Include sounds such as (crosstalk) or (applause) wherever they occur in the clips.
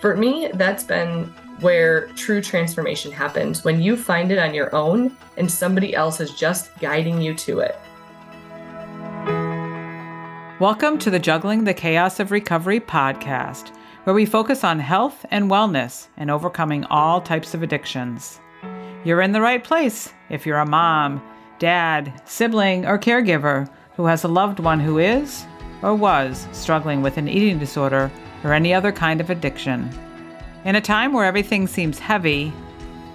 For me, that's been where true transformation happens when you find it on your own and somebody else is just guiding you to it. Welcome to the Juggling the Chaos of Recovery podcast, where we focus on health and wellness and overcoming all types of addictions. You're in the right place if you're a mom, dad, sibling, or caregiver who has a loved one who is or was struggling with an eating disorder or any other kind of addiction. In a time where everything seems heavy,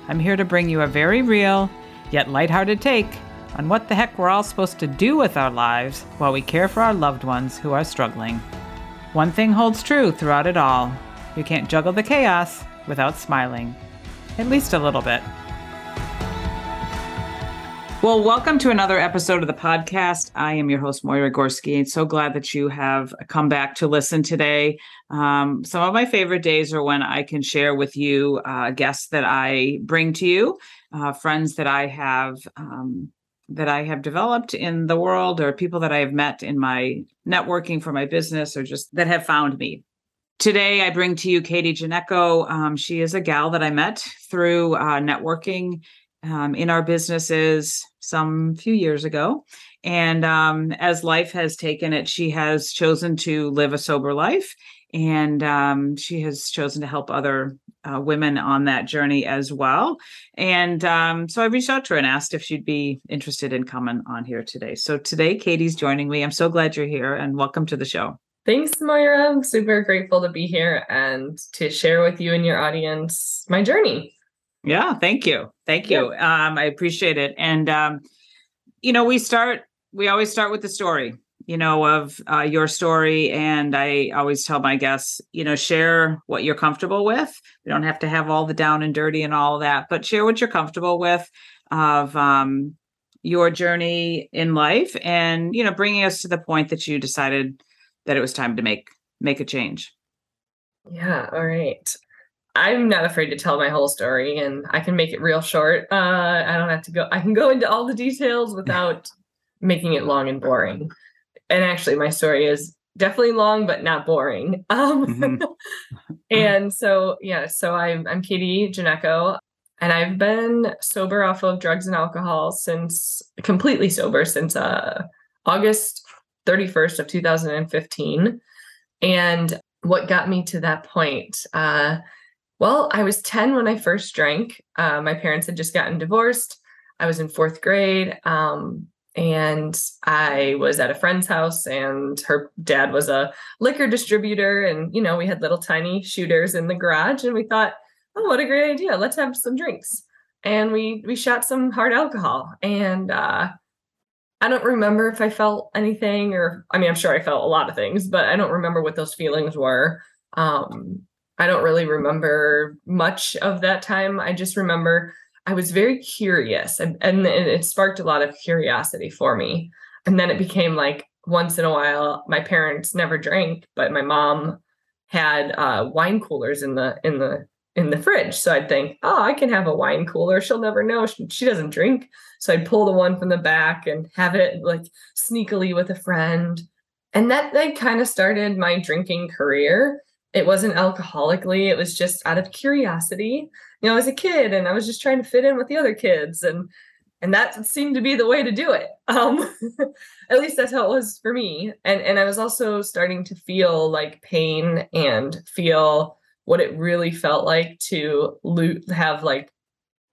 I'm here to bring you a very real, yet lighthearted take on what the heck we're all supposed to do with our lives while we care for our loved ones who are struggling. One thing holds true throughout it all you can't juggle the chaos without smiling, at least a little bit. Well, welcome to another episode of the podcast. I am your host, Moira Gorski, and so glad that you have come back to listen today. Um, some of my favorite days are when I can share with you uh, guests that I bring to you, uh, friends that I have. Um, that I have developed in the world, or people that I have met in my networking for my business, or just that have found me. Today, I bring to you Katie Ginecco. Um, she is a gal that I met through uh, networking um, in our businesses some few years ago. And um, as life has taken it, she has chosen to live a sober life. And um, she has chosen to help other uh, women on that journey as well. And um, so I reached out to her and asked if she'd be interested in coming on here today. So today, Katie's joining me. I'm so glad you're here and welcome to the show. Thanks, Moira. I'm super grateful to be here and to share with you and your audience my journey. Yeah, thank you. Thank you. Yeah. Um, I appreciate it. And um, you know, we start we always start with the story, you know, of uh, your story. And I always tell my guests, you know, share what you're comfortable with. We don't have to have all the down and dirty and all that, but share what you're comfortable with of um, your journey in life, and you know, bringing us to the point that you decided that it was time to make make a change. Yeah. All right. I'm not afraid to tell my whole story and I can make it real short. Uh, I don't have to go, I can go into all the details without (laughs) making it long and boring. And actually, my story is definitely long, but not boring. (laughs) Um, mm-hmm. (laughs) and so, yeah, so I'm, I'm Katie Ginecco and I've been sober off of drugs and alcohol since completely sober since uh, August 31st of 2015. And what got me to that point? Uh, well, I was 10 when I first drank. Uh, my parents had just gotten divorced. I was in fourth grade. Um, and I was at a friend's house, and her dad was a liquor distributor. And, you know, we had little tiny shooters in the garage. And we thought, oh, what a great idea. Let's have some drinks. And we we shot some hard alcohol. And uh, I don't remember if I felt anything, or I mean, I'm sure I felt a lot of things, but I don't remember what those feelings were. Um, I don't really remember much of that time. I just remember I was very curious and, and it sparked a lot of curiosity for me. And then it became like once in a while, my parents never drank, but my mom had uh, wine coolers in the in the in the fridge. So I'd think, oh, I can have a wine cooler. She'll never know. She, she doesn't drink. So I'd pull the one from the back and have it like sneakily with a friend. And that that kind of started my drinking career it wasn't alcoholically it was just out of curiosity you know i was a kid and i was just trying to fit in with the other kids and and that seemed to be the way to do it (laughs) um at least that's how it was for me and and i was also starting to feel like pain and feel what it really felt like to lo- have like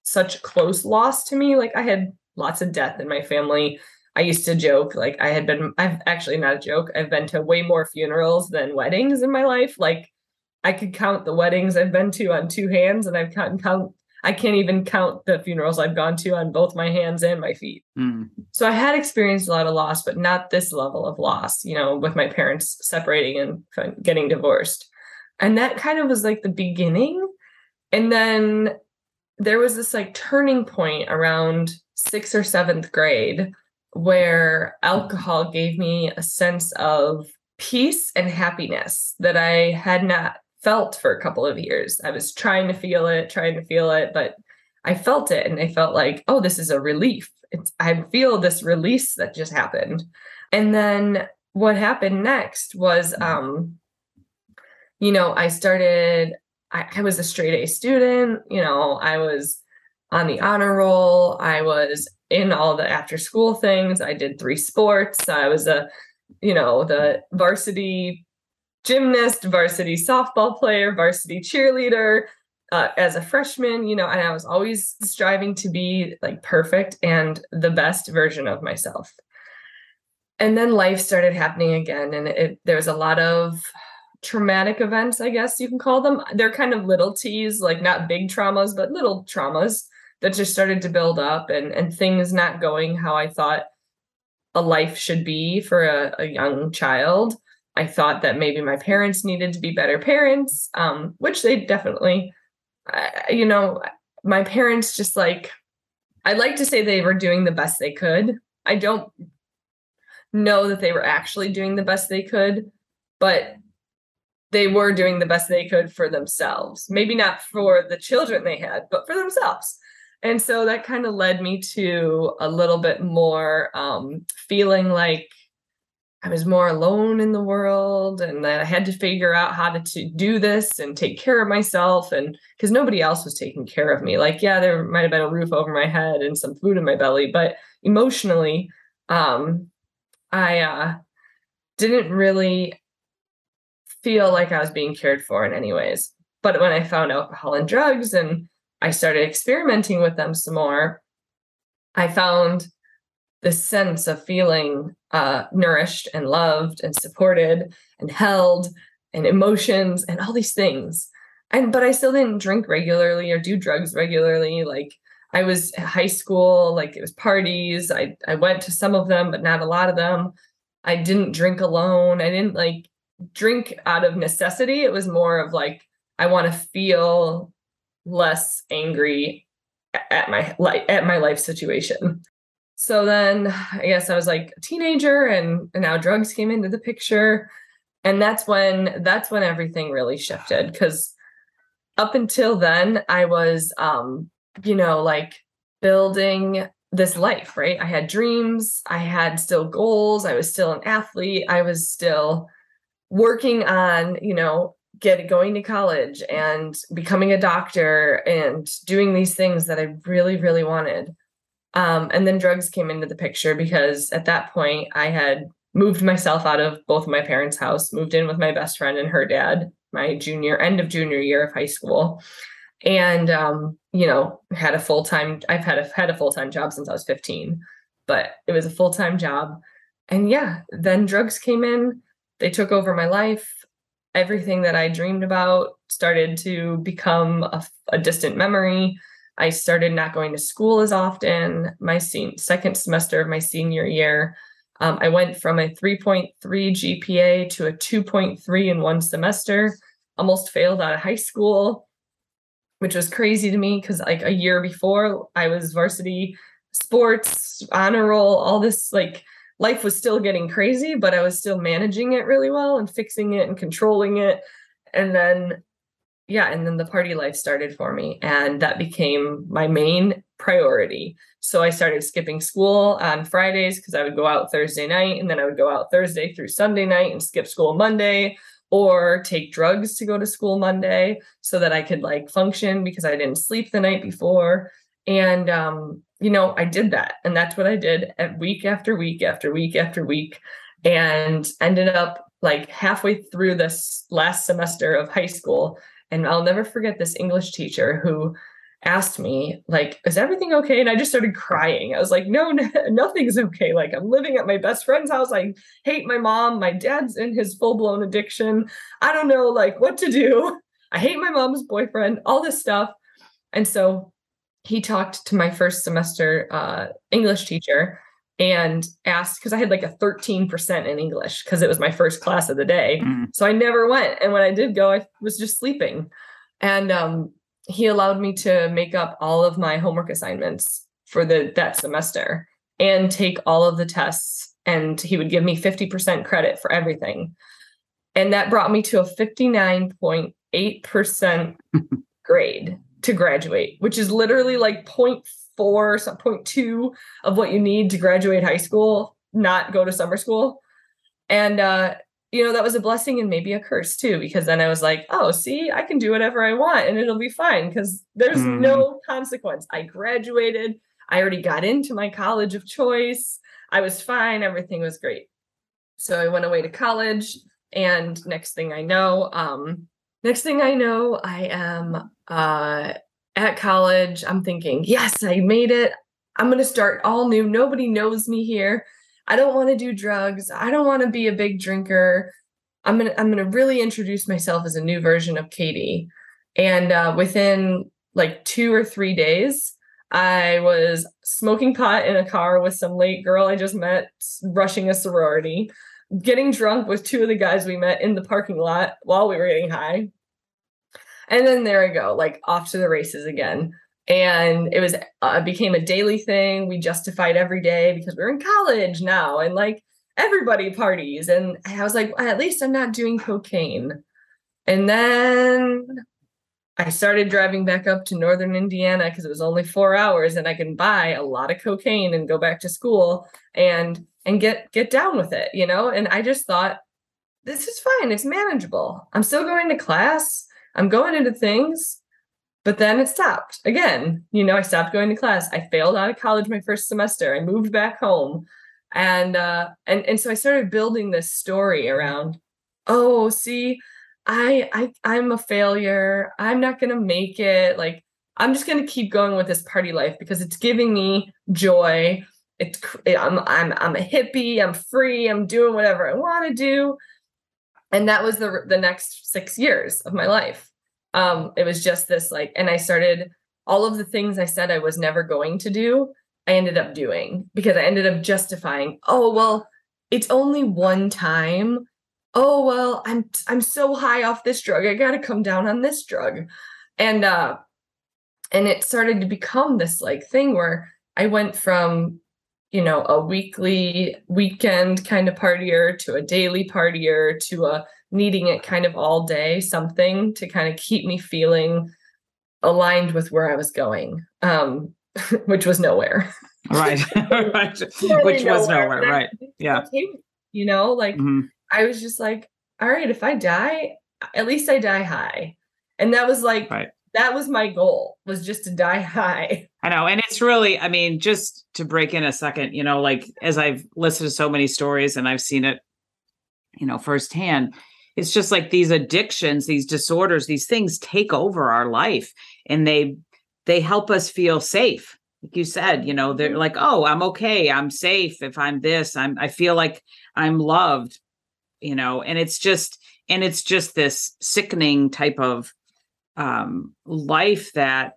such close loss to me like i had lots of death in my family I used to joke like I had been I've actually not a joke. I've been to way more funerals than weddings in my life. Like I could count the weddings I've been to on two hands, and I've count count. I can't even count the funerals I've gone to on both my hands and my feet. Mm. So I had experienced a lot of loss, but not this level of loss. You know, with my parents separating and getting divorced, and that kind of was like the beginning. And then there was this like turning point around sixth or seventh grade where alcohol gave me a sense of peace and happiness that I had not felt for a couple of years. I was trying to feel it, trying to feel it, but I felt it and I felt like, oh, this is a relief. It's I feel this release that just happened. And then what happened next was um you know, I started I, I was a straight A student. You know, I was on the honor roll. I was in all the after school things. I did three sports. I was a, you know, the varsity gymnast, varsity softball player, varsity cheerleader. Uh, as a freshman, you know, and I was always striving to be like perfect and the best version of myself. And then life started happening again, and it, there was a lot of traumatic events, I guess you can call them. They're kind of little T's, like not big traumas, but little traumas that just started to build up and and things not going how I thought a life should be for a, a young child. I thought that maybe my parents needed to be better parents, um, which they definitely, uh, you know, my parents just like, I'd like to say they were doing the best they could. I don't know that they were actually doing the best they could, but they were doing the best they could for themselves. Maybe not for the children they had, but for themselves and so that kind of led me to a little bit more um, feeling like I was more alone in the world and that I had to figure out how to, to do this and take care of myself. And because nobody else was taking care of me. Like, yeah, there might have been a roof over my head and some food in my belly, but emotionally, um, I uh, didn't really feel like I was being cared for in any ways. But when I found alcohol and drugs and I started experimenting with them some more, I found the sense of feeling uh, nourished and loved and supported and held and emotions and all these things. And but I still didn't drink regularly or do drugs regularly. Like I was high school, like it was parties. I I went to some of them, but not a lot of them. I didn't drink alone. I didn't like drink out of necessity. It was more of like I want to feel less angry at my like at my life situation. So then I guess I was like a teenager and, and now drugs came into the picture. And that's when that's when everything really shifted. Cause up until then I was um, you know, like building this life, right? I had dreams, I had still goals, I was still an athlete, I was still working on, you know, get going to college and becoming a doctor and doing these things that I really, really wanted. Um, and then drugs came into the picture because at that point I had moved myself out of both of my parents' house, moved in with my best friend and her dad, my junior end of junior year of high school. And um, you know, had a full-time I've had a had a full-time job since I was 15, but it was a full-time job. And yeah, then drugs came in, they took over my life everything that I dreamed about started to become a, a distant memory. I started not going to school as often. My se- second semester of my senior year, um, I went from a 3.3 GPA to a 2.3 in one semester. Almost failed out of high school, which was crazy to me because like a year before I was varsity sports honor roll, all this like life was still getting crazy, but I was still managing it really well and fixing it and controlling it. And then, yeah, and then the party life started for me, and that became my main priority. So I started skipping school on Fridays because I would go out Thursday night, and then I would go out Thursday through Sunday night and skip school Monday or take drugs to go to school Monday so that I could like function because I didn't sleep the night before. And um, you know, I did that. And that's what I did week after week after week after week. And ended up like halfway through this last semester of high school. And I'll never forget this English teacher who asked me, like, is everything okay? And I just started crying. I was like, no, no (laughs) nothing's okay. Like, I'm living at my best friend's house. I hate my mom. My dad's in his full blown addiction. I don't know, like, what to do. I hate my mom's boyfriend, all this stuff. And so he talked to my first semester uh, English teacher and asked because I had like a 13% in English because it was my first class of the day. Mm. So I never went. And when I did go, I was just sleeping. And um, he allowed me to make up all of my homework assignments for the that semester and take all of the tests. And he would give me 50% credit for everything. And that brought me to a 59.8% (laughs) grade to graduate, which is literally like 0.4, some 0.2 of what you need to graduate high school, not go to summer school. And uh, you know, that was a blessing and maybe a curse too, because then I was like, oh, see, I can do whatever I want and it'll be fine because there's mm. no consequence. I graduated, I already got into my college of choice. I was fine, everything was great. So I went away to college, and next thing I know, um, next thing I know, I am uh, at college. I'm thinking, yes, I made it. I'm going to start all new. Nobody knows me here. I don't want to do drugs. I don't want to be a big drinker. I'm gonna I'm gonna really introduce myself as a new version of Katie. And uh, within like two or three days, I was smoking pot in a car with some late girl I just met, rushing a sorority, getting drunk with two of the guys we met in the parking lot while we were getting high. And then there I go, like off to the races again. And it was uh, became a daily thing. We justified every day because we are in college now, and like everybody parties. And I was like, at least I'm not doing cocaine. And then I started driving back up to northern Indiana because it was only four hours and I can buy a lot of cocaine and go back to school and and get get down with it, you know? And I just thought, this is fine, it's manageable. I'm still going to class, I'm going into things, but then it stopped. Again, you know, I stopped going to class. I failed out of college my first semester. I moved back home. And uh and and so I started building this story around, oh, see, I I I'm a failure. I'm not to make it. Like I'm just to keep going with this party life because it's giving me joy. It's I'm I'm I'm a hippie. I'm free. I'm doing whatever I want to do. And that was the the next 6 years of my life. Um it was just this like and I started all of the things I said I was never going to do, I ended up doing because I ended up justifying, oh well, it's only one time. Oh well i'm i'm so high off this drug. I gotta come down on this drug. And uh and it started to become this like thing where i went from you know a weekly weekend kind of partier to a daily partier to a needing it kind of all day something to kind of keep me feeling aligned with where i was going um (laughs) which was nowhere right (laughs) right which was nowhere right yeah you know like mm-hmm. I was just like, all right, if I die, at least I die high. And that was like, right. That was my goal was just to die (laughs) high. I know. And it's really, I mean, just to break in a second, you know, like as I've listened to so many stories and I've seen it, you know, firsthand, it's just like these addictions, these disorders, these things take over our life and they, they help us feel safe like you said you know they're mm-hmm. like oh i'm okay i'm safe if i'm this i'm i feel like i'm loved you know and it's just and it's just this sickening type of um life that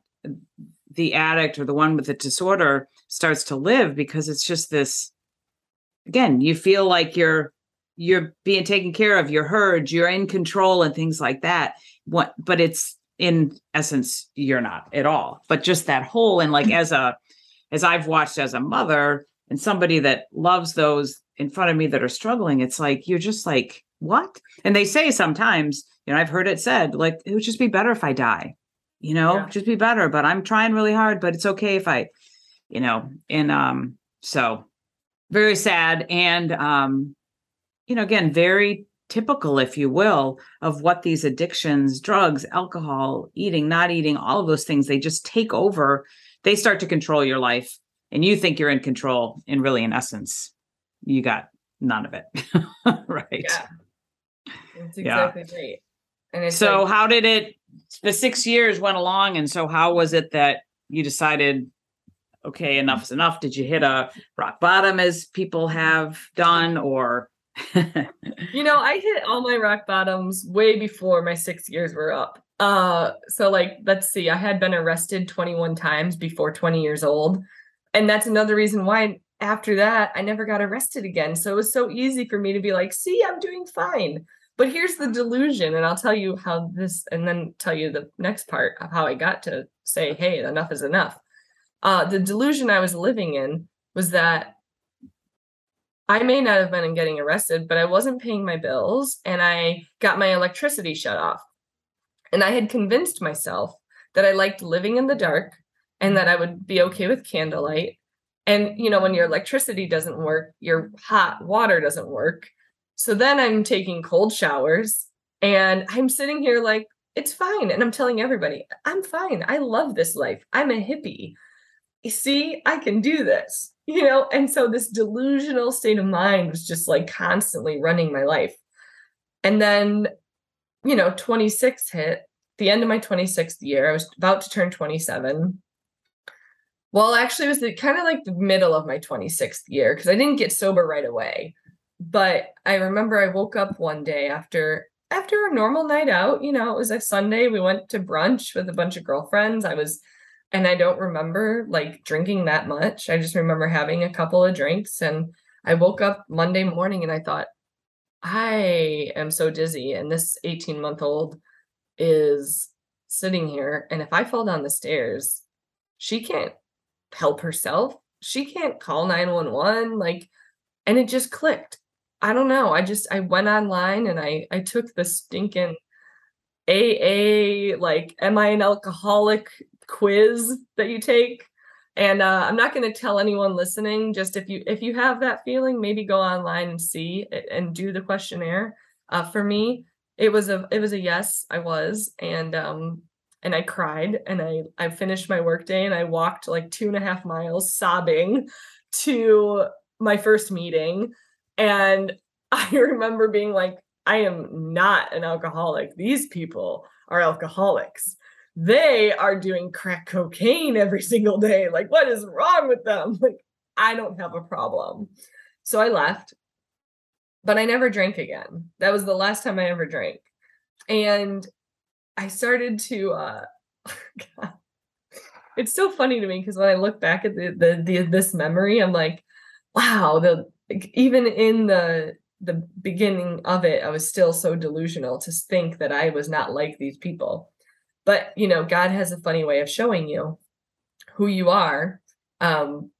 the addict or the one with the disorder starts to live because it's just this again you feel like you're you're being taken care of you're heard you're in control and things like that. What but it's in essence you're not at all but just that whole and like as a as i've watched as a mother and somebody that loves those in front of me that are struggling, it's like you're just like, what? And they say sometimes, you know, I've heard it said, like, it would just be better if I die, you know, yeah. just be better. But I'm trying really hard, but it's okay if I, you know, and um, so very sad. And um, you know, again, very typical, if you will, of what these addictions, drugs, alcohol, eating, not eating, all of those things, they just take over. They start to control your life and you think you're in control and really in essence you got none of it. (laughs) right. Yeah. That's exactly yeah. right. And so like, how did it the six years went along and so how was it that you decided okay enough is enough did you hit a rock bottom as people have done or (laughs) you know i hit all my rock bottoms way before my six years were up uh so like let's see i had been arrested 21 times before 20 years old and that's another reason why after that, I never got arrested again. So it was so easy for me to be like, see, I'm doing fine. But here's the delusion. And I'll tell you how this, and then tell you the next part of how I got to say, hey, enough is enough. Uh, the delusion I was living in was that I may not have been getting arrested, but I wasn't paying my bills and I got my electricity shut off. And I had convinced myself that I liked living in the dark and that I would be okay with candlelight and you know when your electricity doesn't work your hot water doesn't work So then I'm taking cold showers and I'm sitting here like, it's fine. And I'm telling everybody, I'm fine. I love this life. I'm a hippie. See, I can do this, you know? And so this delusional state of mind was just like constantly running my life. And then, you know, 26 hit the end of my 26th year. I was about to turn 27. Well, actually, it was the, kind of like the middle of my 26th year because I didn't get sober right away. But I remember I woke up one day after after a normal night out, you know, it was a Sunday. We went to brunch with a bunch of girlfriends. I was, and I don't remember like drinking that much. I just remember having a couple of drinks. And I woke up Monday morning and I thought, I am so dizzy. And this 18 month old is sitting here. And if I fall down the stairs, she can't help herself. She can't call 911. Like, and it just clicked. I don't know. I just I went online and I I took the stinking AA like am I an alcoholic quiz that you take. And uh, I'm not going to tell anyone listening. Just if you if you have that feeling, maybe go online and see and do the questionnaire. Uh, for me, it was a it was a yes. I was, and um, and I cried, and I I finished my workday, and I walked like two and a half miles sobbing (laughs) to my first meeting and (laughs) I remember being like, I am not an alcoholic. These people are alcoholics. They are doing crack cocaine every single day. Like, what is wrong with them? (laughs) Like, I don't have a problem. So I left, but I never drank again. That was the last time I ever drank. And I started to, uh, (laughs) it's so funny to me because when I look back at the, the, the this memory, I'm like, wow, the even in the the beginning of it, I was still so delusional to think that I was not like these people. But you know, God has a funny way of showing you who you are. Um,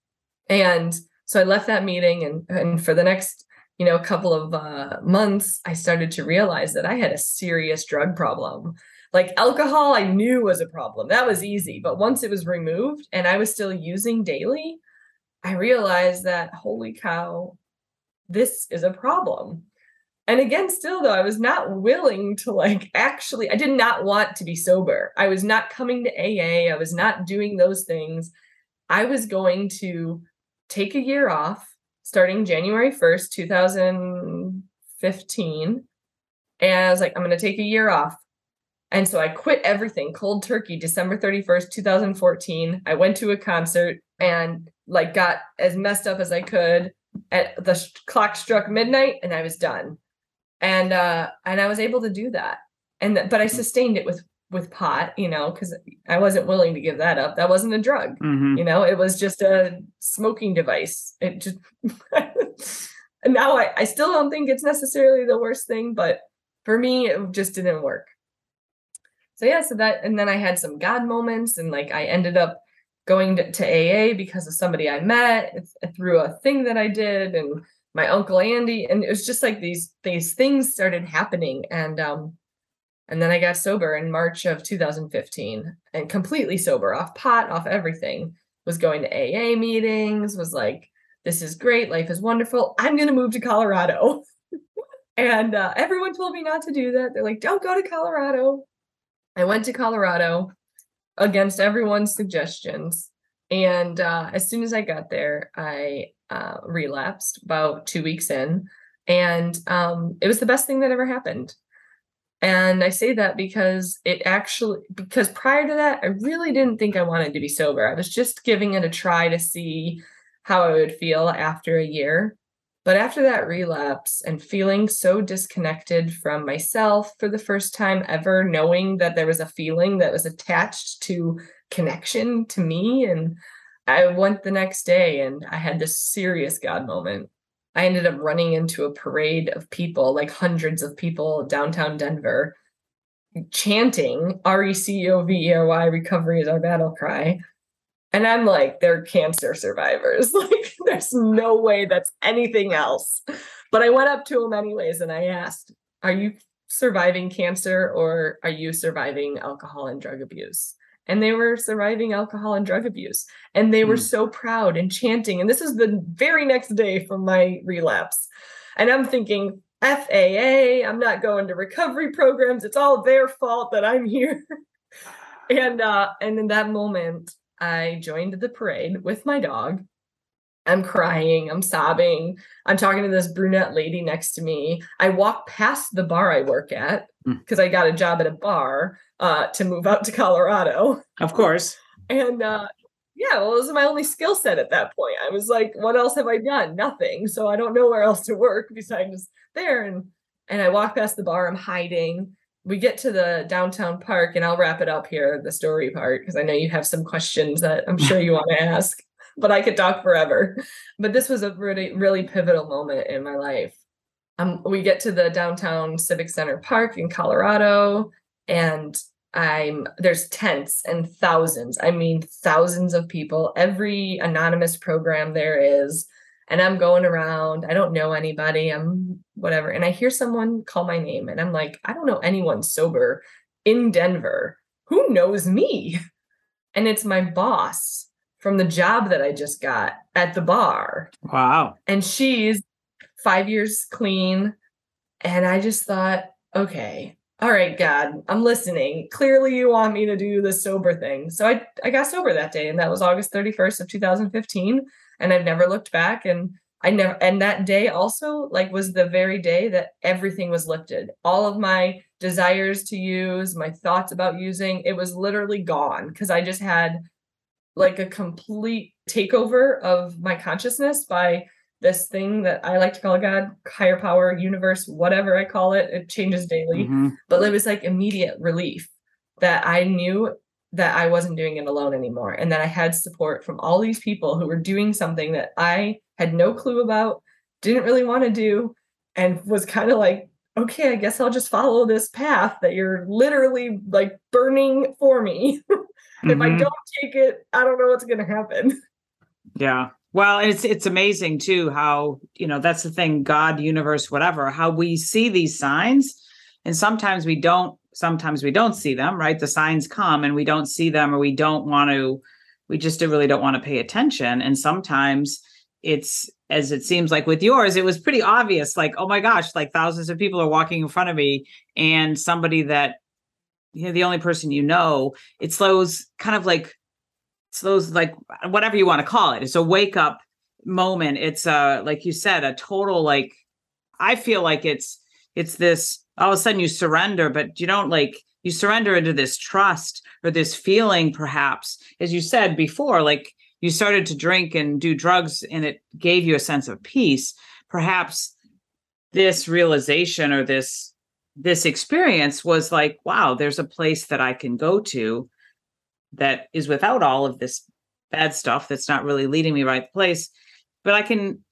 and so I left that meeting, and and for the next you know couple of uh, months, I started to realize that I had a serious drug problem. Like alcohol, I knew was a problem. That was easy. But once it was removed and I was still using daily, I realized that, holy cow, this is a problem. And again, still though, I was not willing to like actually, I did not want to be sober. I was not coming to AA. I was not doing those things. I was going to take a year off starting January 1st, 2015. And I was like, I'm going to take a year off. And so I quit everything cold turkey, December 31st, 2014. I went to a concert and like got as messed up as I could. At the sh- clock struck midnight and I was done. And uh and I was able to do that. And th- but I sustained it with with pot, you know, cuz I wasn't willing to give that up. That wasn't a drug. Mhm. You know, it was just a smoking device. It just and (laughs) now I, I still don't think it's necessarily the worst thing, but for me it just didn't work. So yeah, so that and then I had some God moments and like I ended up going to, to AA because of somebody I met through a thing that I did and my uncle Andy and it was just like these these things started happening and um and then I got sober in March of 2015 and completely sober off pot off everything. Was going to AA meetings was like this is great life is wonderful I'm going to move to Colorado. (laughs) And uh, everyone told me not to do that they're like don't go to Colorado. I went to Colorado against everyone's suggestions. And uh, as soon as I got there, I uh, relapsed about two weeks in. And um, it was the best thing that ever happened. And I say that because it actually, because prior to that, I really didn't think I wanted to be sober. I was just giving it a try to see how I would feel after a year. But after that relapse and feeling so disconnected from myself for the first time ever, knowing that there was a feeling that was attached to connection to me, and I went the next day and I had this serious God moment. I ended up running into a parade of people, like hundreds of people downtown Denver, chanting R E C O V E R Y, recovery is our battle cry. And I'm like, they're cancer survivors. (laughs) Like, there's no way that's anything else. But I went up to them anyways and I asked, Are you surviving cancer or are you surviving alcohol and drug abuse? And they were surviving alcohol and drug abuse. And they were Mm. so proud and chanting. And this is the very next day from my relapse. And I'm thinking, FAA. I'm not going to recovery programs. It's all their fault that I'm here. (laughs) and uh and in that moment, I joined the parade with my dog. I'm crying, I'm sobbing. I'm talking to this brunette lady next to me. I walk past the bar I work at because I got a job at a bar uh, to move out to Colorado. Of course. And uh, yeah, well, it was my only skill set at that point. I was like, what else have I done? Nothing. So I don't know where else to work besides there. And and I walk past the bar, I'm hiding. We get to the downtown park, and I'll wrap it up here, the story part, because I know you have some questions that I'm sure you want to (laughs) ask, but I could talk forever. But this was a really, really pivotal moment in my life. Um, we get to the downtown Civic Center Park in Colorado, and I'm there's tents and thousands, I mean thousands of people, every anonymous program there is. And I'm going around, I don't know anybody, I'm whatever. And I hear someone call my name, and I'm like, I don't know anyone sober in Denver. Who knows me? (laughs) And it's my boss from the job that I just got at the bar. Wow. And she's five years clean. And I just thought, okay, all right, God, I'm listening. Clearly you want me to do the sober thing. So I, I got sober that day, and that was August 31st of 2015. And I've never looked back. And I never and that day also like was the very day that everything was lifted. All of my desires to use, my thoughts about using, it was literally gone because I just had like a complete takeover of my consciousness by this thing that I like to call God, higher power, universe, whatever I call it. It changes daily. Mhm. But it was like immediate relief that I knew that I wasn't doing it alone anymore and that I had support from all these people who were doing something that I had no clue about, didn't really want to do, and was kind of like, okay, I guess I'll just follow this path that you're literally like burning for me. (laughs) if I Mhm. don't take it, I don't know what's going to happen. Yeah. Well, it's it's amazing too how, you know, that's the thing, God, universe, whatever, how we see these signs and sometimes we don't sometimes we don't see them, right? The signs come and we don't see them or we don't want to we just really don't want to pay attention. And sometimes it's as it seems like with yours it was pretty obvious like oh my gosh like thousands of people are walking in front of me and somebody that you know the only person you know it's those kind of like those like whatever you want to call it. It's a wake up moment. It's uh like you said a total like i feel like it's it's this all of a sudden you surrender but you don't like you surrender into this trust or this feeling perhaps. As you said before like you started to drink and do drugs and it gave you a sense of peace. Perhaps this realization or this this experience was like wow there's a place that i can go to that is without all of this bad stuff that's not really leading me right place. But i can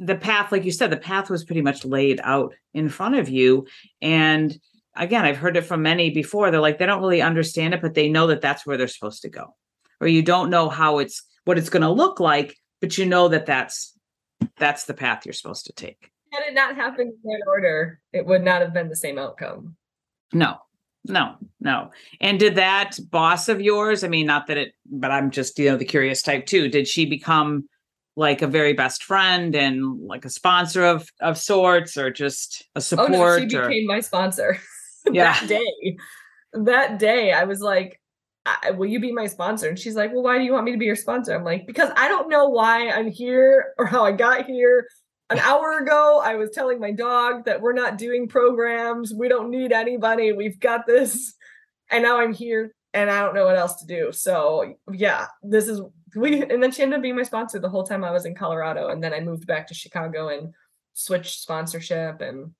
the path like you said the path was pretty much laid out in front of you. And again i've heard it from many before they're like they don't really understand it but they know that that's where they're supposed to go. Or you don't know how it's what it's going to look like but you know that that's that's the path you're supposed to take. Had it not happened in that order, it would not have been the same outcome. no no no. And did that boss of yours i mean not that it but i'm just you know the curious type too did she become like a very best friend and like a sponsor of of sorts or just a support. Oh no, she or became my sponsor (laughs) Yeah. that day. That day, I was like, I, "Will you be my sponsor?" And she's like, "Well, why do you want me to be your sponsor?" I'm like, "Because I don't know why I'm here or how I got here." An hour ago, I was telling my dog that we're not doing programs. We don't need anybody. We've got this. And now I'm here and I don't know what else to do. So, yeah, this is we and then she ended up being my sponsor the whole time I was in Colorado and then I moved back to Chicago and switched sponsorship and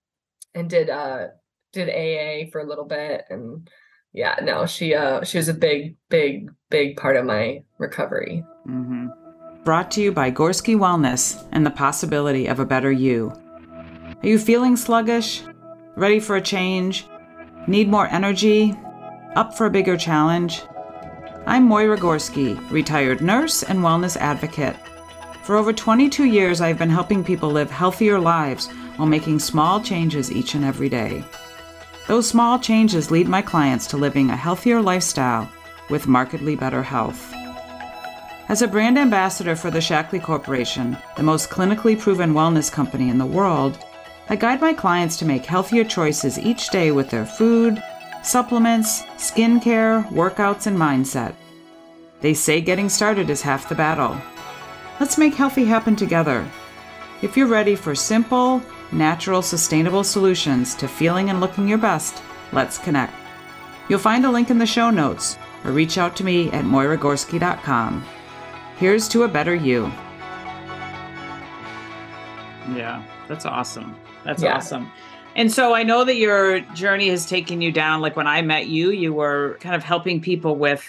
and did uh did AA for a little bit and yeah no she uh she was a big big big part of my recovery Mhm. Brought to you by Gorski Wellness and the possibility of a better you. Are you feeling sluggish? Ready for a change? Need more energy? Up for a bigger challenge? I'm Moira Gorski, retired nurse and wellness advocate. For over 22 years, I've been helping people live healthier lives while making small changes each and every day. Those small changes lead my clients to living a healthier lifestyle with markedly better health. As a brand ambassador for the Shaklee Corporation, the most clinically proven wellness company in the world, I guide my clients to make healthier choices each day with their food, supplements, skincare, workouts, and mindset. They say getting started is half the battle. Let's make healthy happen together. If you're ready for simple, natural, sustainable solutions to feeling and looking your best, let's connect. You'll find a link in the show notes or reach out to me at moiragorski.com. Here's to a better you. Yeah, that's awesome. That's yeah. awesome. And so I know that your journey has taken you down. Like when I met you, you were kind of helping people with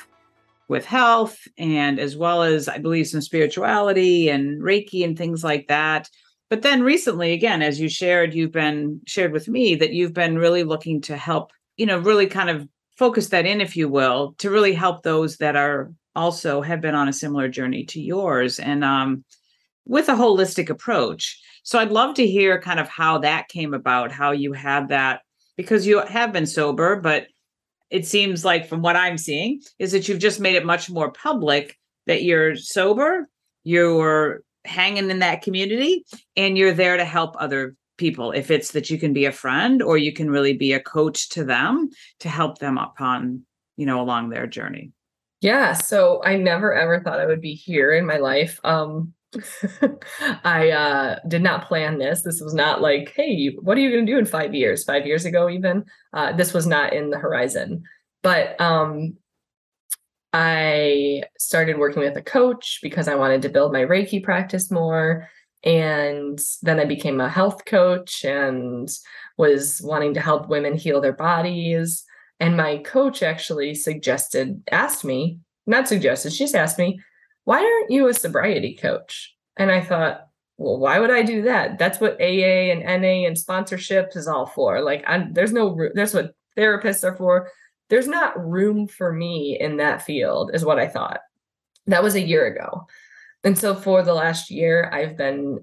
with health and as well as I believe some spirituality and Reiki and things like that. But then recently, again, as you shared, you've been shared with me that you've been really looking to help, you know, really kind of focus that in, if you will, to really help those that are also have been on a similar journey to yours and um, with a holistic approach. So I'd love to hear kind of how that came about, how you had that, because you have been sober, but it seems like from what I'm seeing is that you've just made it much more public that you're sober, you're hanging in that community, and you're there to help other people. If it's that you can be a friend or you can really be a coach to them to help them upon, you know, along their journey. Yeah. So I never ever thought I would be here in my life. Um, (laughs) I uh, did not plan this. This was not like, hey, what are you going to do in five years? Five years ago, even uh, this was not in the horizon. But um, I started working with a coach because I wanted to build my Reiki practice more. And then I became a health coach and was wanting to help women heal their bodies. And my coach actually suggested, asked me, not suggested, she just asked me, why aren't you a sobriety coach? And I thought, well, why would I do that? That's what AA and NA and sponsorships is all for. Like, I'm, there's no, there's what therapists are for. There's not room for me in that field, is what I thought. That was a year ago. And so for the last year, I've been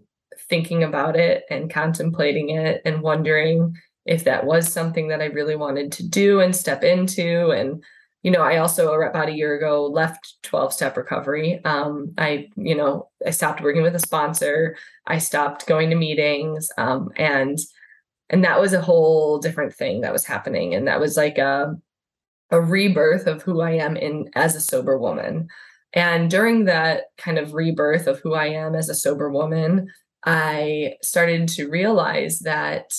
thinking about it and contemplating it and wondering if that was something that I really wanted to do and step into. And you know, I also about a year ago left 12 step recovery. Um, I, you know, I stopped working with a sponsor. I stopped going to meetings. Um, and, and that was a whole different thing that was happening. And that was like a, a rebirth of who I am in as a sober woman. And during that kind of rebirth of who I am as a sober woman, I started to realize that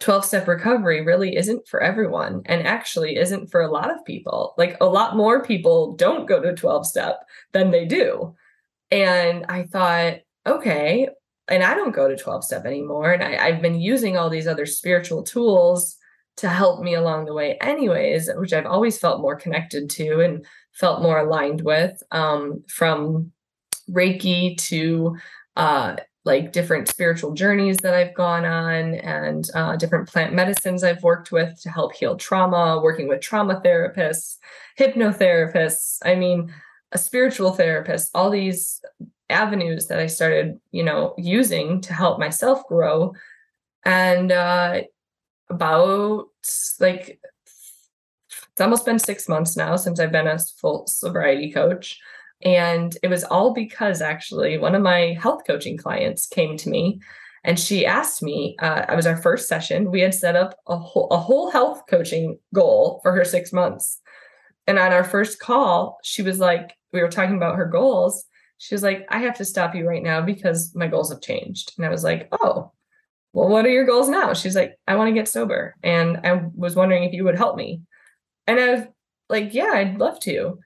12 step recovery really isn't for everyone and actually isn't for a lot of people. Like a lot more people don't go to 12 step than they do. And I thought, okay, and I don't go to 12 step anymore. And I, have been using all these other spiritual tools to help me along the way, anyways, which I've always felt more connected to and felt more aligned with um, from Reiki to uh, like different spiritual journeys that I've gone on and uh, different plant medicines I've worked with to help heal trauma, working with trauma therapists, hypnotherapists. I mean, a spiritual therapist, all these avenues that I started, you know, using to help myself grow. And uh, about like, it's almost been six months now since I've been a full sobriety coach. And it was all because actually one of my health coaching clients came to me and she asked me, uh, it was our first session. We had set up a whole, a whole health coaching goal for her six months. And on our first call, she was like, we were talking about her goals. She was like, I have to stop you right now because my goals have changed. And I was like, oh, well, what are your goals now? She's like, I want to get sober. And I was wondering if you would help me. And I was like, yeah, I'd love to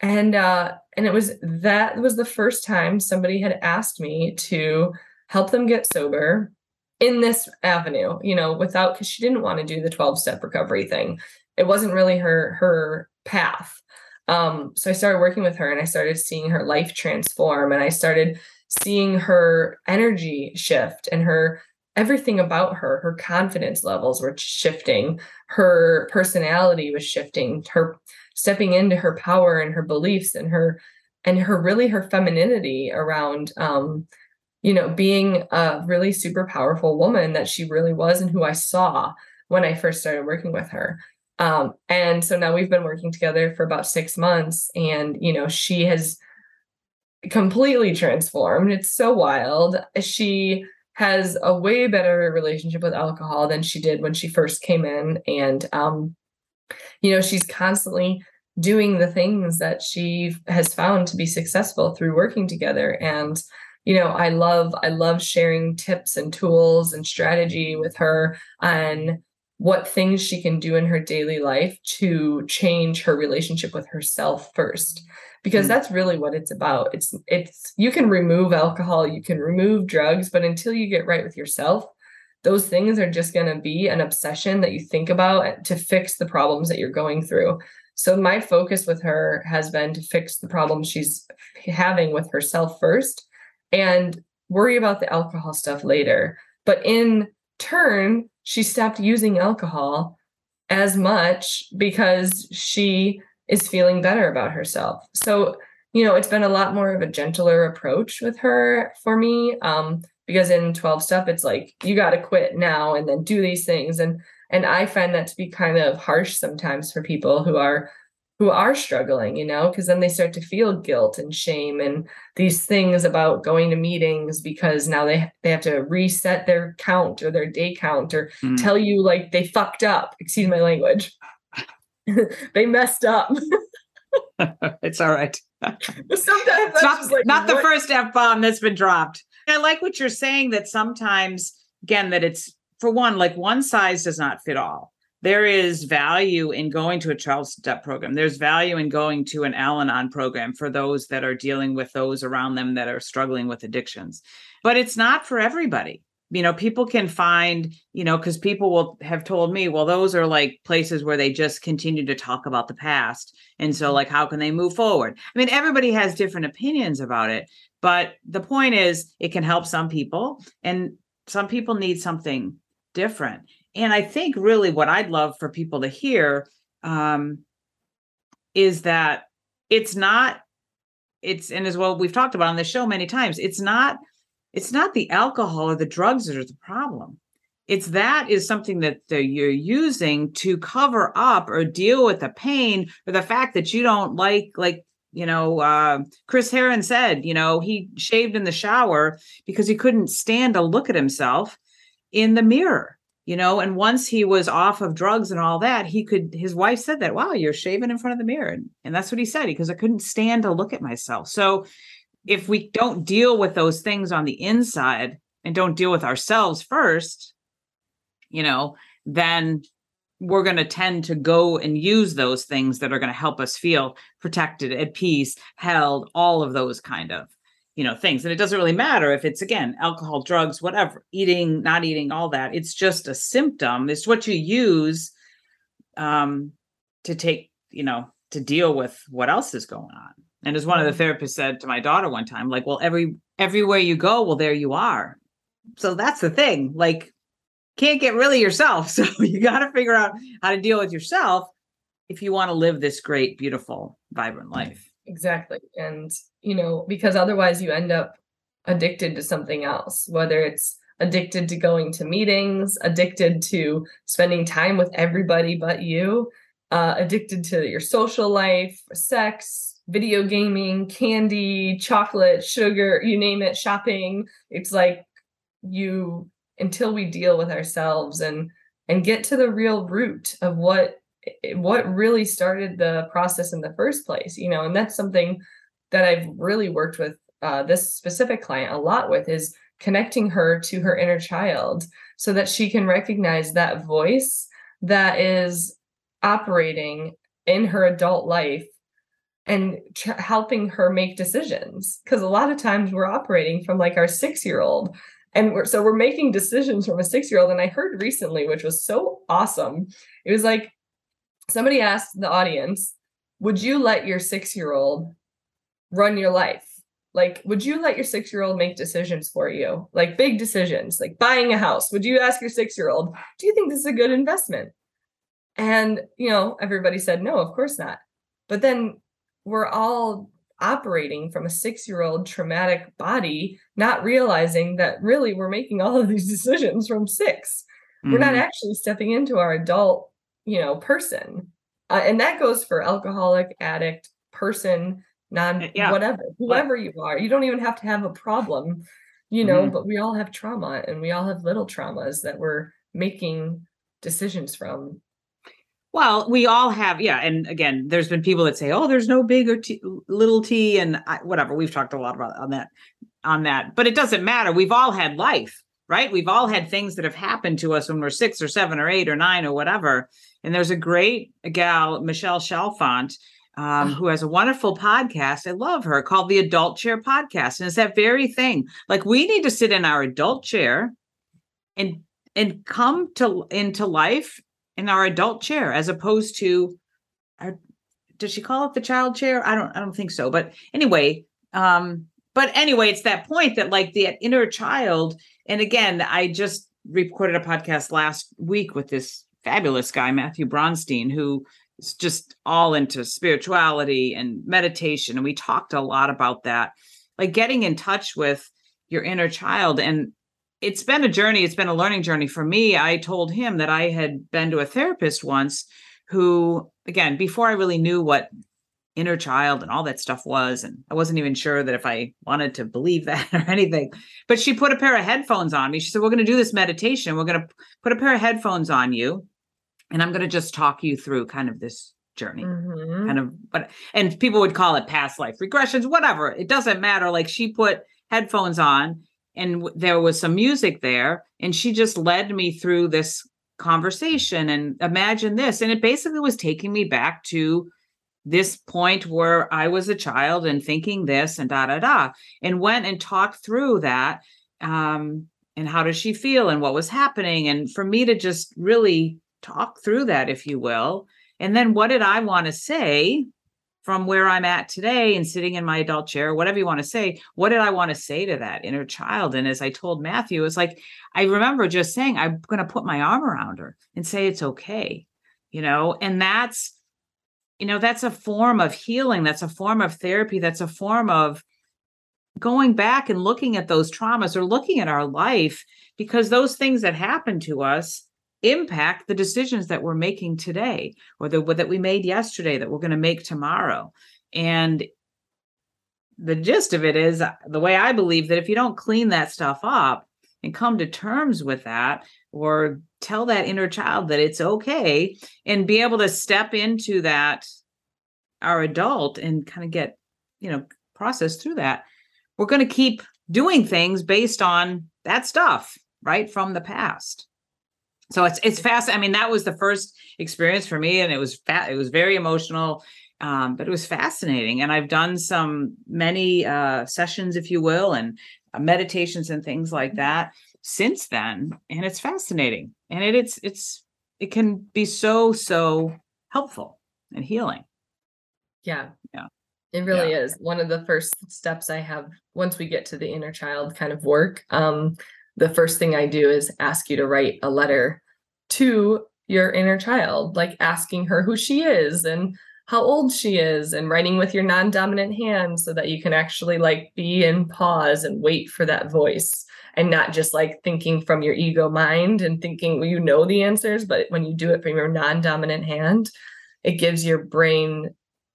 and uh and it was that was the first time somebody had asked me to help them get sober in this avenue you know without because she didn't want to do the 12 step recovery thing. It wasn't really her her path. Um so i started working with her and i started seeing her life transform and i started seeing her energy shift and her everything about her her confidence levels were shifting. Her personality was shifting. Her stepping into her power and her beliefs and her and her really her femininity around um you know being a really super powerful woman that she really was and who I saw when I first started working with her. Um and so now we've been working together for about 6 months and you know she has completely transformed. It's so wild. She has a way better relationship with alcohol than she did when she first came in and um you know she's constantly doing the things that she has found to be successful through working together and you know i love i love sharing tips and tools and strategy with her on what things she can do in her daily life to change her relationship with herself first because mm-hmm. that's really what it's about it's it's you can remove alcohol you can remove drugs but until you get right with yourself those things are just going to be an obsession that you think about to fix the problems that you're going through so my focus with her has been to fix the problems she's having with herself first and worry about the alcohol stuff later but in turn she stopped using alcohol as much because she is feeling better about herself. So, you know, it's been a lot more of a gentler approach with her for me. Um, because in 12 step, it's like you got to quit now and then do these things. And and I find that to be kind of harsh sometimes for people who are who are struggling, you know, because then they start to feel guilt and shame and these things about going to meetings because now they they have to reset their count or their day count or mm. tell you like they fucked up. Excuse my language. (laughs) they messed up. (laughs) (laughs) it's all right. sometimes it's not, like, not the first F bomb that's been dropped. I like what you're saying that sometimes, again, that it's for one, like one size does not fit all. There is value in going to a 12 step program. There's value in going to an Al Anon program for those that are dealing with those around them that are struggling with addictions. But it's not for everybody you know people can find you know because people will have told me well those are like places where they just continue to talk about the past and so mm-hmm. like how can they move forward i mean everybody has different opinions about it but the point is it can help some people and some people need something different and i think really what i'd love for people to hear um, is that it's not it's and as well we've talked about on the show many times it's not it's not the alcohol or the drugs that are the problem. It's that is something that the, you're using to cover up or deal with the pain or the fact that you don't like, like, you know, uh, Chris Herren said, you know, he shaved in the shower because he couldn't stand to look at himself in the mirror you know and once he was off of drugs and all that he could his wife said that wow you're shaving in front of the mirror and, and that's what he said because i couldn't stand to look at myself. So if we don't deal with those things on the inside and don't deal with ourselves first, you know, then we're going to tend to go and use those things that are going to help us feel protected, at peace, held, all of those kind of, you know, things. And it doesn't really matter if it's again alcohol, drugs, whatever, eating, not eating, all that. It's just a symptom. It's what you use um to take, you know, to deal with what else is going on. And as one of the therapists said to my daughter one time, like, well, every everywhere you go, well, there you are. So that's the thing. Like, can't get of yourself. (laughs) So you got to figure out how to deal with yourself if you want to live this great, beautiful, vibrant life. Exactly. And, you know, because otherwise you end up addicted to something else, whether it's addicted to going to meetings, addicted to spending time with everybody but you, uh, addicted to your social life, sex, video gaming, candy, chocolate, sugar, you name it, shopping. It's like you until we deal with ourselves and and get to the real root of what what really started the process in the first place, you know, and that's something that I've really worked with uh, this specific client a lot with is connecting her to her inner child so that she can recognize that voice that is operating in her adult life and helping her make decisions. Because a lot of times we're operating from like our 6-year-old and we're so we're making decisions from a 6-year-old and I heard recently which was so awesome. It was like somebody asked the audience would you let your 6-year-old run your life? Like would you let your 6-year-old make decisions for you? Like big decisions like buying a house. Would you ask your 6-year-old do you think this is a good investment and you know everybody said no of course not. But then we're all operating from a six year old traumatic body, not realizing that really we're making all of these (laughs) decisions from 6 we We're not mm-hmm. actually stepping into our adult, you know, person. Uh, and that goes for alcoholic, addict, person, non, yeah. whatever, whoever you are. You don't even have to have a problem you know, Mhm. but we all have trauma and we all have little traumas that we're making decisions from. Well, we all have, yeah. And again, there's been people that say, "Oh, there's no big or t- little t," and I, whatever. We've talked a lot about on that, on that. But it doesn't matter. We've all had life, right? We've all had things that have happened to us when we're six or seven or eight or nine or whatever. And there's a great gal, Michelle Chalfant, um, Oh. who has a wonderful podcast. I love her called the Adult Chair Podcast, and it's that very thing. Like we need to sit in our adult chair and and come to into life in our adult chair as opposed to our does she call it the child chair? I don't i don't think so but anyway um but anyway it's that point that like the inner child and again i just recorded a podcast last week with this fabulous guy matthew bronstein who is just all into spirituality and meditation and we talked a lot about that. Like getting in touch with your inner child and it's been a journey it's been a learning journey. For me i told him that i had been to a therapist once who again before i really knew what inner child and all that stuff was and i wasn't even sure that if i wanted to believe (laughs) that or anything but she put a pair of headphones on me. She said we're going to do this meditation. We're going to put a pair of headphones on you and i'm going to just talk you through kind of this journey. Mhm. kind of but and people would call it past life regressions whatever it doesn't matter. Like she put headphones on and w- there was some music there and she just led me through this conversation and imagine this and it basically was taking me back to this point where I was a child and thinking this and da da da and went and talked through that um and how does she feel and what was happening and for me to just really talk through that if you will and then what did I want to say from where I'm at today and sitting in my adult chair, whatever you want to say, what did I want to say to that inner child? And as I told Matthew, it's like, I remember just saying, I'm going to put my arm around her and say, it's okay, you know, and that's, you know, that's a form of healing. That's a form of therapy. That's a form of going back and looking at those traumas or looking at our life because those things that happen to us impact the decisions that we're making today or the that we made yesterday that we're going to make tomorrow. And the gist of it is uh, the way i believe that if you don't clean that stuff up and come to terms with that or tell that inner child that it's okay and be able to step into that our adult and kind of get you know process through that we're going to keep doing things based on that stuff right from the past so it's it's fast. I mean, that was the first experience for me, and it was fat. It was very emotional, um, but it was fascinating. And I've done some many uh, sessions, if you will, and uh, meditations and things like that since then, and it's fascinating. And it, it's it's it can be so so helpful and healing. Yeah. Yeah. It really is. One of the first steps I have once we get to the inner child kind of work, um, the first thing I do is ask you to write a letter to your inner child, like asking her who she is and how old she is and writing with your non-dominant hand so that you can actually like be in pause and wait for that voice and not just like thinking from your ego mind and thinking well, you know the answers but when you do it from your non-dominant hand it gives your brain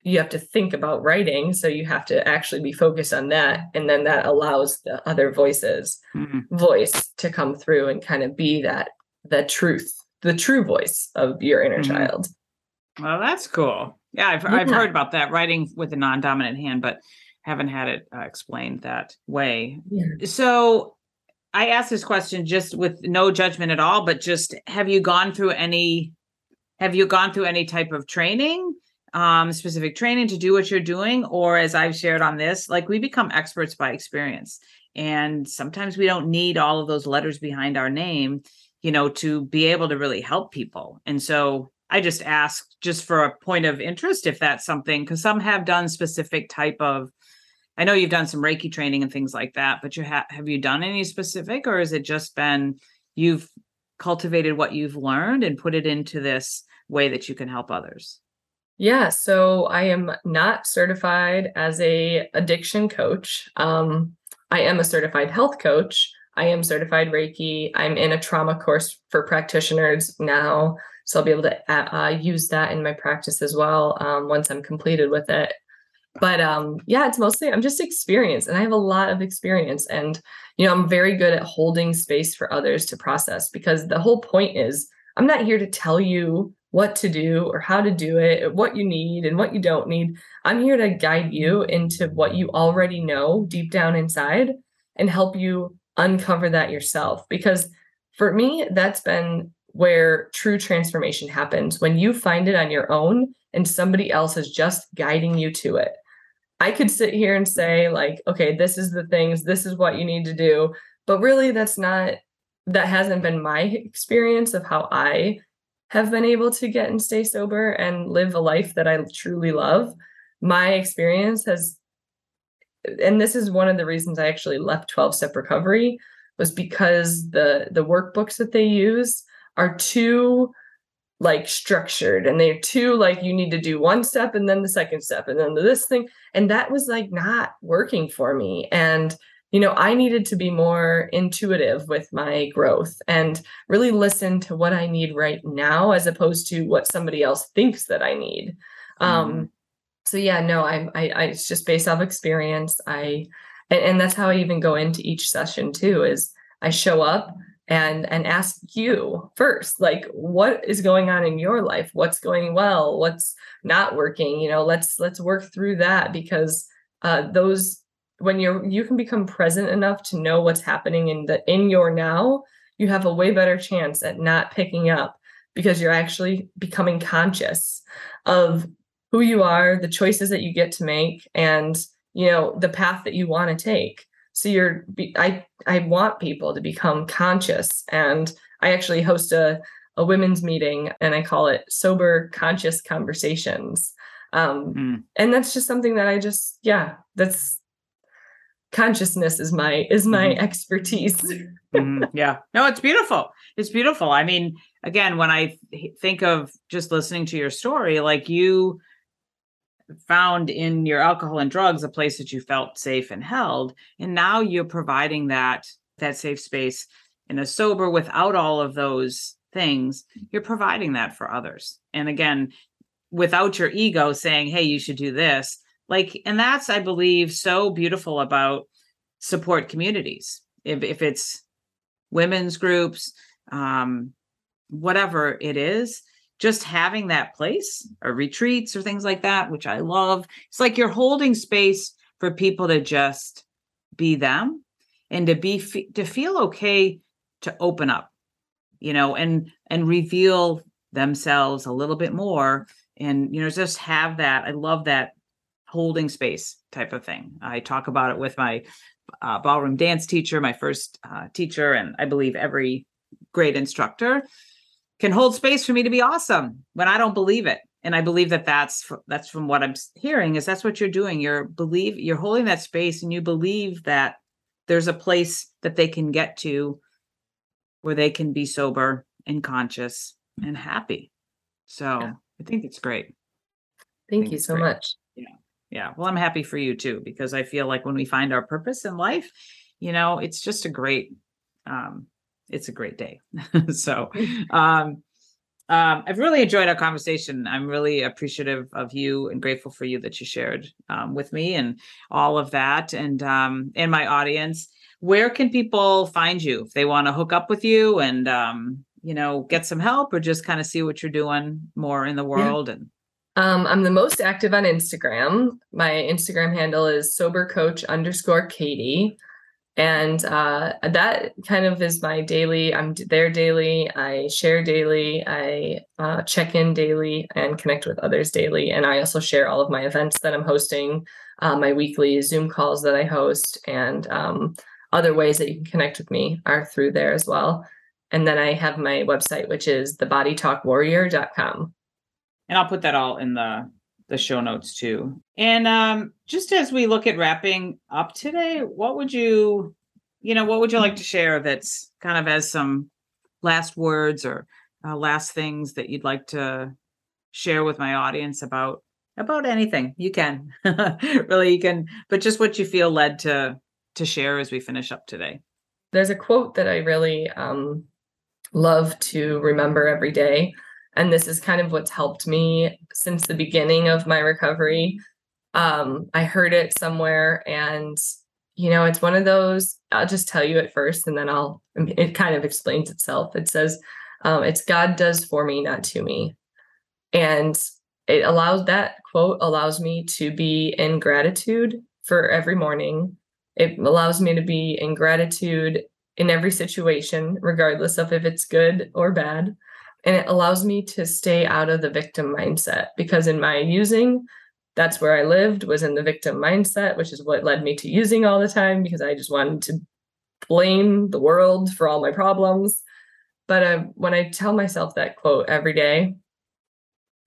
you have to think about writing so you have to actually be focused on that and then that allows the other voices Mhm. voice to come through and kind of be that the truth the true voice of your inner Mhm. child Well, that's cool. Yeah, I've I've heard about that writing with a non-dominant hand, but haven't had it uh, explained that way. yeah. So I asked this question just with no judgment at all, but just have you gone through any have you gone through any type of training, um, specific training to do what you're doing? Or as I've shared on this, like we become experts by experience. And sometimes we don't need all of those letters behind our name, you know, to be able to really help people. And so I just asked just for a point of interest if that's something, because some have done specific type of I know you've done some Reiki training and things like that, but you have have you done any specific or has it just been you've cultivated what you've learned and put it into this way that you can help others? Yeah, so I am not certified as a addiction coach. Um, I am a certified health coach. I am certified Reiki. I'm in a trauma course for practitioners now, so I'll be able to uh, uh, use that in my practice as well um, once I'm completed with it. but um yeah it's mostly i'm just experienced and i have a lot of experience and you know i'm very good at holding space for others to process because the whole point is i'm not here to tell you what to do or how to do it what you need and what you don't need. I'm here to guide you into what you already know deep down inside and help you uncover that yourself. Because for me that's been where true transformation happens. When you find it on your own and somebody else is just guiding you to it. I could sit here and say, like, okay, this is the things, this is what you need to do. But really, that's not, that hasn't been my experience of how I have been able to get and stay sober and live a life that I truly love. My experience has, and this is one of the reasons I actually left 12 step recovery was because the the workbooks that they use are too like structured and they're too like you need to do one step and then the second step and then this thing and that was like not working for me and you know i needed to be more intuitive with my growth and really listen to what i need right now as opposed to what somebody else thinks that i need. Mm. um so yeah no I'm, i i it's just based off experience. I and, and that's how i even go into each session too is i show up and and ask you first like what is going on in your life? What's going well? What's not working? You know let's let's work through that because uh those when you're you can become present enough to know what's happening in the in your now you have a way better chance at not picking up because you're actually becoming conscious of who you are the choices that you get to make and you know the path that you want to take so you're i i want people to become conscious and i actually host a a women's meeting and i call it sober conscious conversations um mm. and that's just something that i just yeah that's consciousness is my is my mm. expertise. (laughs) Mm, yeah. No it's beautiful. It's beautiful. I mean again when i think of just listening to your story like you found in your alcohol and drugs a place that you felt safe and held and now you're providing that that safe space in a sober without all of those things you're providing that for others. And again without your ego saying hey you should do this like and that's i believe so beautiful about support communities if, if it's women's groups um whatever it is just having that place or retreats or things like that, which I love. It's like you're holding space for people to just be them and to be to feel okay to open up, you know, and and reveal themselves a little bit more and you know just have that. I love that holding space type of thing. I talk about it with my uh, ballroom dance teacher, my first uh, teacher, and I believe every great instructor can hold space for me to be awesome when I don't believe it. And I believe that that's that's from what I'm hearing is that's what you're doing. You're believe you're holding that space and you believe that there's a place that they can get to where they can be sober and conscious and happy. So yeah. I think it's great. Thank you so great. much. Yeah. Well, I'm happy for you too, because I feel like when we find our purpose in life, you know, it's just a great um it's a great day. (laughs) so (laughs) um, um, I've really enjoyed our conversation. I'm really appreciative of you and grateful for you that you shared um, with me and all of that and um, and my audience. Where can people find you if they want to hook up with you and um, you know get some help or just kind of see what you're doing more in the world yeah. and um, I'm the most active on Instagram. My Instagram handle is sober coach underscore Katie. And uh, that kind of is my daily i'm there daily. I share daily. I uh, check in daily and connect with others daily. And i also share all of my events that i'm hosting uh, my weekly zoom calls that i host and um, other ways that you can connect with me are through there as well. And then i have my website which is thebodytalkwarrior.com and i'll put that all in the the show notes too. And um, just as we look at wrapping up today, what would you, you know, what would you like to share that's kind of as some last words or uh, last things that you'd like to share with my audience about about anything? You can. (laughs) Really you can but just what you feel led to to share as we finish up today. There's a quote that i really um, love to remember every day and this is kind of what's helped me since the beginning of my recovery Um, I heard it somewhere and you know, it's one of those, I'll just tell you at first and then I'll, it kind of explains itself. It says, um, it's God does for me, not to me. And it allows that quote allows me to be in gratitude for every morning. It allows me to be in gratitude in every situation, regardless of if it's good or bad. And it allows me to stay out of the victim mindset because in my using, that's where I lived was in the victim mindset, which is what led me to using all the time because I just wanted to blame the world for all my problems. But uh, when I tell myself that quote every day,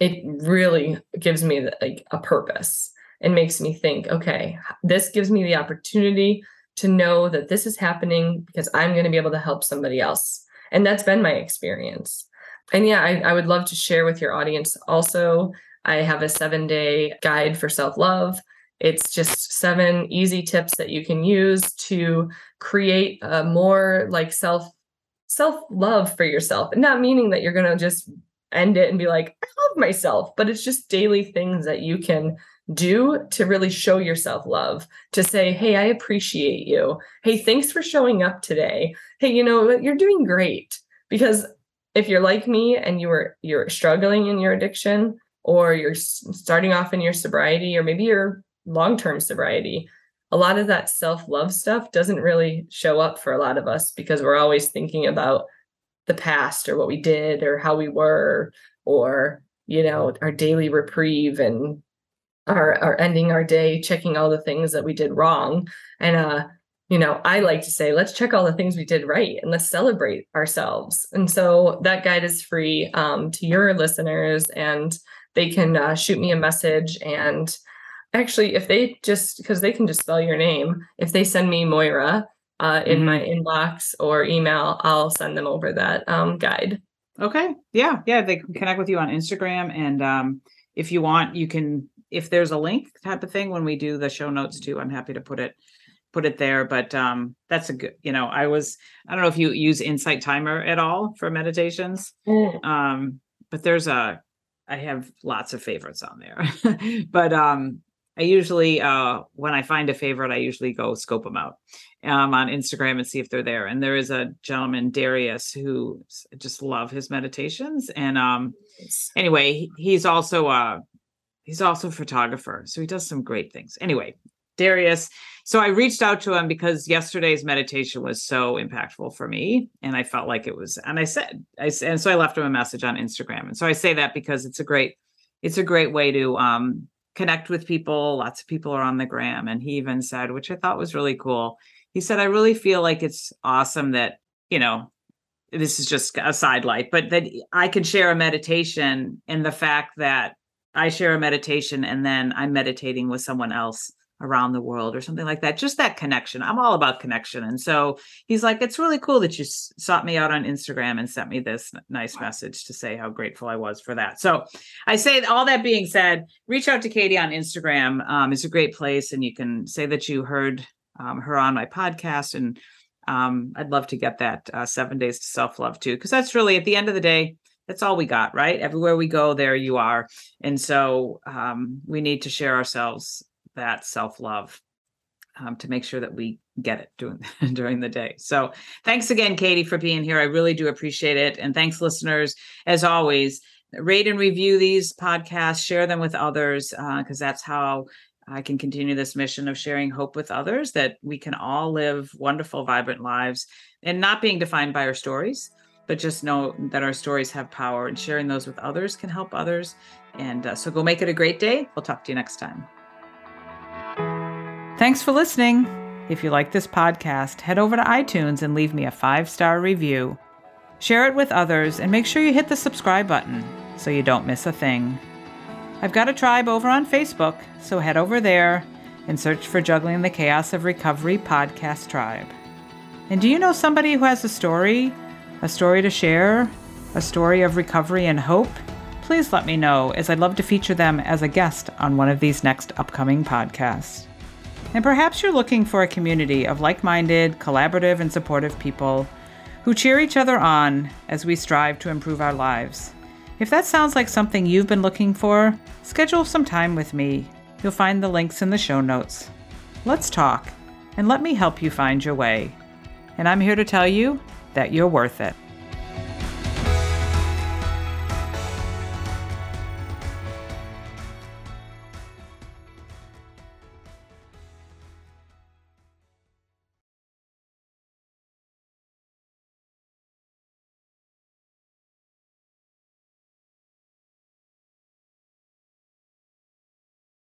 it really gives me like a purpose and makes me think, okay, this gives me the opportunity to know that this is happening because I'm going to be able to help somebody else. And that's been my experience. And yeah, I, I would love to share with your audience also. I have a seven day guide for self love. It's just seven easy tips that you can use to create a more like self self love for yourself. And not meaning that you're going to just end it and be like, I love myself, but it's just daily things that you can do to really show yourself love to say hey i appreciate you. Hey thanks for showing up today. Hey you know you're doing great. Because if you're like me and you were you're struggling in your addiction or you're starting off in your sobriety or maybe your long-term sobriety a lot of that self-love stuff doesn't really show up for a lot of us because we're always thinking about the past or what we did or how we were or you know our daily reprieve and our, our ending our day checking all the things that we did wrong. And uh you know i like to say let's check all the things we did right and let's celebrate ourselves. And so that guide is free um, to your listeners and they can uh, shoot me a message and actually if they just because they can just spell your name if they send me moira uh, in mm-hmm. my inbox or email i'll send them over that um, guide. Okay. Yeah. Yeah. They can connect with you on instagram and um, if you want you can if there's a link type of thing when we do the show notes too i'm happy to put it put it there but um that's a good you know i was i don't know if you use insight timer at all for meditations mm. um but there's a I have lots of favorites on there. (laughs) but um I usually uh when I find a favorite, I usually go scope them out um on Instagram and see if they're there. And there is a gentleman, Darius, who just love his meditations. And um anyway, he's also uh he's also a photographer. So he does some great things. Anyway, Darius. So I reached out to him because yesterday's meditation was so impactful for me. And I felt like it was, and I said, I and so I left him a message on Instagram. And so I say that because it's a great, it's a great way to um, connect with people. Lots of people are on the gram. And he even said, which I thought was really cool. He said, I really feel like it's awesome that, you know, this is just a sidelight, but that I can share a meditation and the fact that I share a meditation and then I'm meditating with someone else around the world or something like that just that connection i'm all about connection and so he's like it's really cool that you sought me out on instagram and sent me this nice message to say how grateful i was for that. So i say all that being said reach out to katie on instagram um, it's a great place and you can say that you heard um, her on my podcast and um, i'd love to get that uh, seven days to self-love too because that's really at the end of the day that's all we got right? Everywhere we go there you are and so um, we need to share ourselves that self love um, to make sure that we get it during (laughs) during the day. So thanks again, Katie, for being here. I really do appreciate it, and thanks, listeners, as always. Rate and review these podcasts, share them with others, because uh, that's how I can continue this mission of sharing hope with others that we can all live wonderful, vibrant lives and not being defined by our stories, but just know that our stories have power and sharing those with others can help others. And uh, so go make it a great day. We'll talk to you next time. Thanks for listening. If you like this podcast, head over to iTunes and leave me a five star review. Share it with others and make sure you hit the subscribe button so you don't miss a thing. I've got a tribe over on Facebook, so head over there and search for Juggling the Chaos of Recovery Podcast Tribe. And do you know somebody who has a story, a story to share, a story of recovery and hope? Please let me know, as I'd love to feature them as a guest on one of these next upcoming podcasts. And perhaps you're looking for a community of like minded, collaborative, and supportive people who cheer each other on as we strive to improve our lives. If that sounds like something you've been looking for, schedule some time with me. You'll find the links in the show notes. Let's talk, and let me help you find your way. And I'm here to tell you that you're worth it.